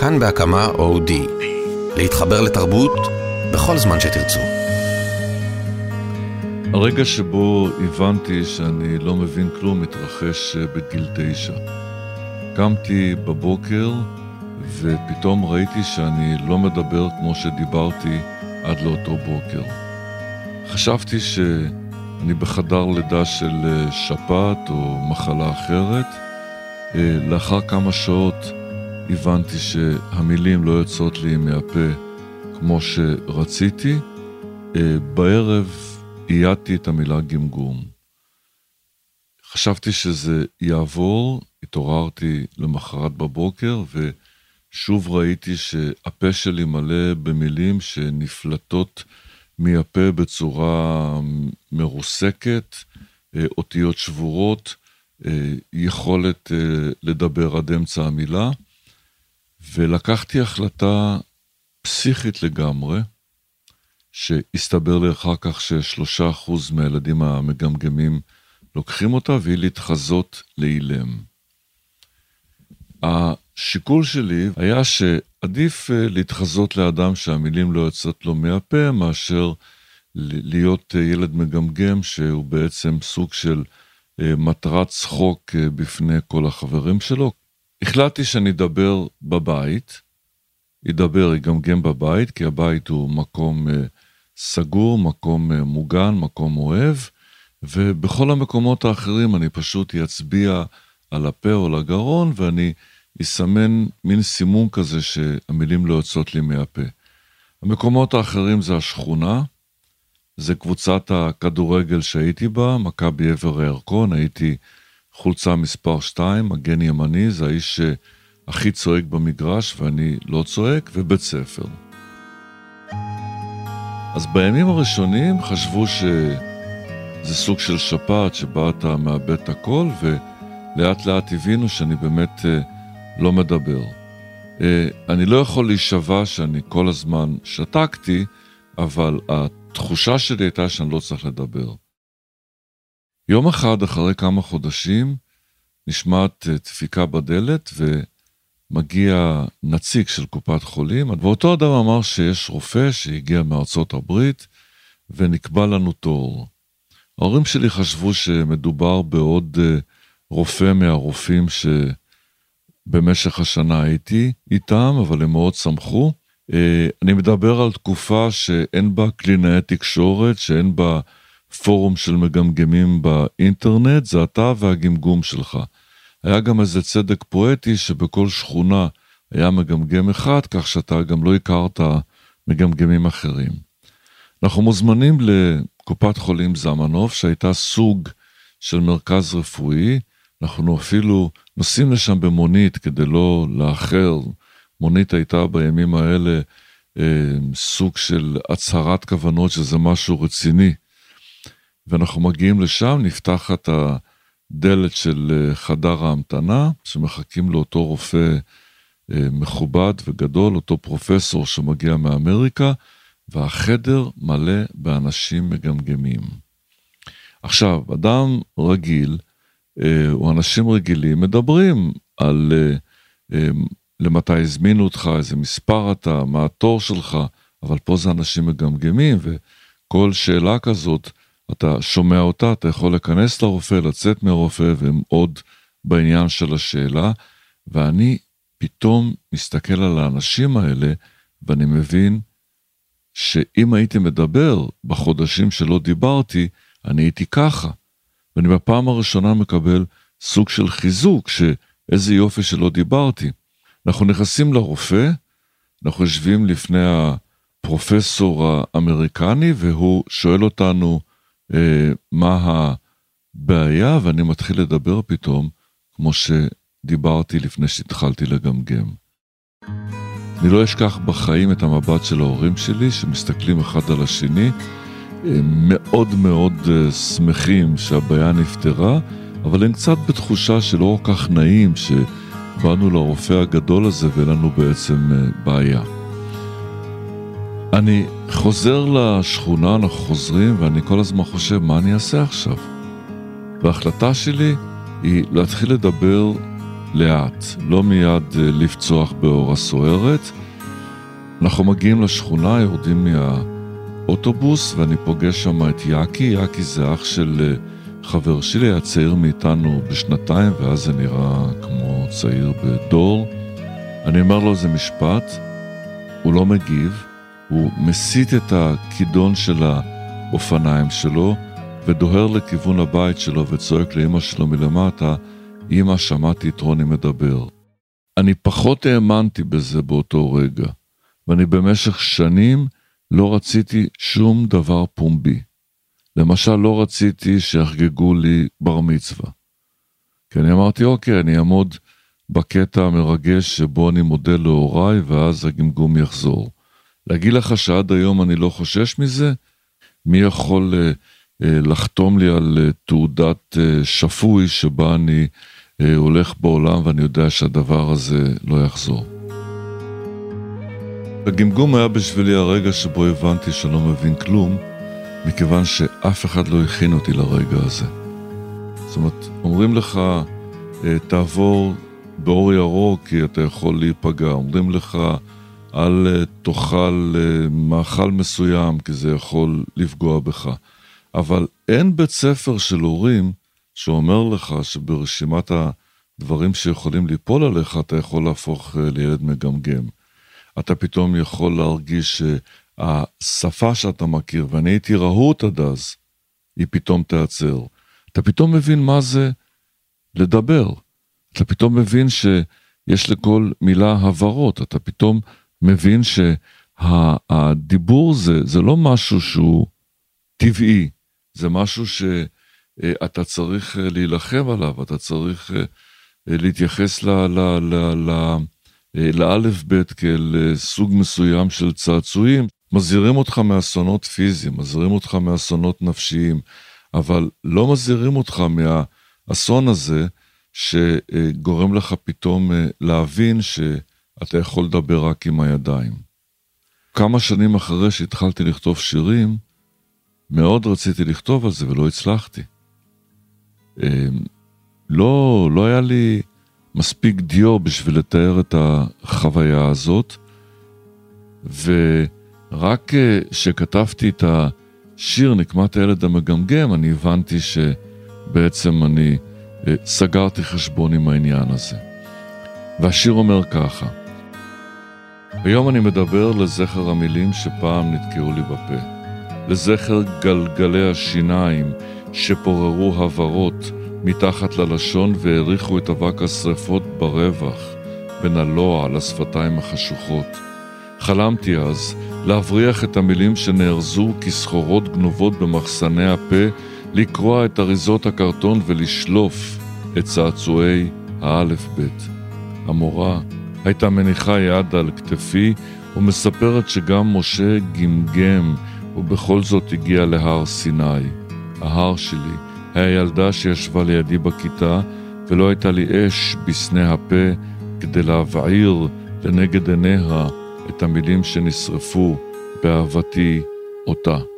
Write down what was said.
כאן בהקמה אודי. להתחבר לתרבות בכל זמן שתרצו. הרגע שבו הבנתי שאני לא מבין כלום התרחש בגיל תשע. קמתי בבוקר ופתאום ראיתי שאני לא מדבר כמו שדיברתי עד לאותו בוקר. חשבתי שאני בחדר לידה של שפעת או מחלה אחרת. לאחר כמה שעות הבנתי שהמילים לא יוצאות לי מהפה כמו שרציתי. בערב אייתתי את המילה גמגום. חשבתי שזה יעבור, התעוררתי למחרת בבוקר ושוב ראיתי שהפה שלי מלא במילים שנפלטות מהפה בצורה מרוסקת, אותיות שבורות, יכולת לדבר עד אמצע המילה, ולקחתי החלטה פסיכית לגמרי, שהסתבר לי אחר כך ששלושה אחוז מהילדים המגמגמים לוקחים אותה, והיא להתחזות לאילם. השיקול שלי היה שעדיף להתחזות לאדם שהמילים לא יוצאות לו מהפה, מאשר להיות ילד מגמגם שהוא בעצם סוג של מטרת צחוק בפני כל החברים שלו. החלטתי שאני אדבר בבית, ידבר, יגמגם בבית, כי הבית הוא מקום סגור, מקום מוגן, מקום אוהב, ובכל המקומות האחרים אני פשוט אצביע על הפה או לגרון, ואני אסמן מין סימון כזה שהמילים לא יוצאות לי מהפה. המקומות האחרים זה השכונה, זה קבוצת הכדורגל שהייתי בה, מכבי עבר הירקון, הייתי חולצה מספר 2, מגן ימני, זה האיש שהכי צועק במגרש ואני לא צועק, ובית ספר. אז בימים הראשונים חשבו שזה סוג של שפעת שבה אתה מאבד את הכל, ולאט לאט הבינו שאני באמת לא מדבר. אני לא יכול להישבע שאני כל הזמן שתקתי, אבל התחושה שלי הייתה שאני לא צריך לדבר. יום אחד, אחרי כמה חודשים, נשמעת דפיקה בדלת ומגיע נציג של קופת חולים, ואותו אדם אמר שיש רופא שהגיע מארצות הברית ונקבע לנו תור. ההורים שלי חשבו שמדובר בעוד רופא מהרופאים שבמשך השנה הייתי איתם, אבל הם מאוד שמחו. אני מדבר על תקופה שאין בה קלינאי תקשורת, שאין בה פורום של מגמגמים באינטרנט, זה אתה והגמגום שלך. היה גם איזה צדק פואטי שבכל שכונה היה מגמגם אחד, כך שאתה גם לא הכרת מגמגמים אחרים. אנחנו מוזמנים לקופת חולים זמנוף, שהייתה סוג של מרכז רפואי, אנחנו אפילו נוסעים לשם במונית כדי לא לאחר. מונית הייתה בימים האלה אה, סוג של הצהרת כוונות שזה משהו רציני. ואנחנו מגיעים לשם, נפתחת הדלת של חדר ההמתנה, שמחכים לאותו רופא מכובד וגדול, אותו פרופסור שמגיע מאמריקה, והחדר מלא באנשים מגמגמים. עכשיו, אדם רגיל, או אנשים רגילים, מדברים על למתי הזמינו אותך, איזה מספר אתה, מה התור שלך, אבל פה זה אנשים מגמגמים, וכל שאלה כזאת, אתה שומע אותה, אתה יכול להיכנס לרופא, לצאת מהרופא, והם עוד בעניין של השאלה, ואני פתאום מסתכל על האנשים האלה, ואני מבין שאם הייתי מדבר בחודשים שלא דיברתי, אני הייתי ככה. ואני בפעם הראשונה מקבל סוג של חיזוק, שאיזה יופי שלא דיברתי. אנחנו נכנסים לרופא, אנחנו יושבים לפני הפרופסור האמריקני, והוא שואל אותנו, מה הבעיה, ואני מתחיל לדבר פתאום, כמו שדיברתי לפני שהתחלתי לגמגם. אני לא אשכח בחיים את המבט של ההורים שלי, שמסתכלים אחד על השני, מאוד מאוד אה, שמחים שהבעיה נפתרה, אבל הם קצת בתחושה שלא כל כך נעים שבאנו לרופא הגדול הזה ואין לנו בעצם אה, בעיה. אני חוזר לשכונה, אנחנו חוזרים, ואני כל הזמן חושב, מה אני אעשה עכשיו? וההחלטה שלי היא להתחיל לדבר לאט, לא מיד לפצוח באור הסוערת. אנחנו מגיעים לשכונה, יורדים מהאוטובוס, ואני פוגש שם את יאקי. יאקי זה אח של חבר שלי, היה צעיר מאיתנו בשנתיים, ואז זה נראה כמו צעיר בדור. אני אומר לו איזה משפט, הוא לא מגיב, הוא מסיט את הכידון של האופניים שלו ודוהר לכיוון הבית שלו וצועק לאמא שלו מלמטה, אמא, שמעתי את רוני מדבר. אני פחות האמנתי בזה באותו רגע, ואני במשך שנים לא רציתי שום דבר פומבי. למשל, לא רציתי שיחגגו לי בר מצווה. כי אני אמרתי, אוקיי, אני אעמוד בקטע המרגש שבו אני מודה להוריי, ואז הגמגום יחזור. להגיד לך שעד היום אני לא חושש מזה? מי יכול uh, uh, לחתום לי על uh, תעודת uh, שפוי שבה אני uh, הולך בעולם ואני יודע שהדבר הזה לא יחזור? הגמגום היה בשבילי הרגע שבו הבנתי שאני לא מבין כלום, מכיוון שאף אחד לא הכין אותי לרגע הזה. זאת אומרת, אומרים לך, תעבור באור ירוק כי אתה יכול להיפגע, אומרים לך, אל אה, תאכל אה, מאכל מסוים, כי זה יכול לפגוע בך. אבל אין בית ספר של הורים שאומר לך שברשימת הדברים שיכולים ליפול עליך, אתה יכול להפוך אה, לילד מגמגם. אתה פתאום יכול להרגיש שהשפה שאתה מכיר, ואני הייתי רהוט עד אז, היא פתאום תיעצר. אתה פתאום מבין מה זה לדבר. אתה פתאום מבין שיש לכל מילה הברות. אתה פתאום מבין שהדיבור זה, זה לא משהו שהוא טבעי, זה משהו שאתה צריך להילחם עליו, אתה צריך להתייחס לאלף בית כאל סוג מסוים של צעצועים. מזהירים אותך מאסונות פיזיים, מזהירים אותך מאסונות נפשיים, אבל לא מזהירים אותך מהאסון הזה שגורם לך פתאום להבין ש... אתה יכול לדבר רק עם הידיים. כמה שנים אחרי שהתחלתי לכתוב שירים, מאוד רציתי לכתוב על זה ולא הצלחתי. אמ, לא, לא היה לי מספיק דיו בשביל לתאר את החוויה הזאת, ורק כשכתבתי את השיר נקמת הילד המגמגם, אני הבנתי שבעצם אני אה, סגרתי חשבון עם העניין הזה. והשיר אומר ככה: היום אני מדבר לזכר המילים שפעם נתקעו לי בפה, לזכר גלגלי השיניים שפוררו הברות מתחת ללשון והריחו את אבק השרפות ברווח בין הלוע לשפתיים החשוכות. חלמתי אז להבריח את המילים שנארזו כסחורות גנובות במחסני הפה, לקרוע את אריזות הקרטון ולשלוף את צעצועי האלף-בית. המורה הייתה מניחה יד על כתפי ומספרת שגם משה גמגם ובכל זאת הגיע להר סיני. ההר שלי היה ילדה שישבה לידי בכיתה ולא הייתה לי אש בסנה הפה כדי להבעיר לנגד עיניה את המילים שנשרפו באהבתי אותה.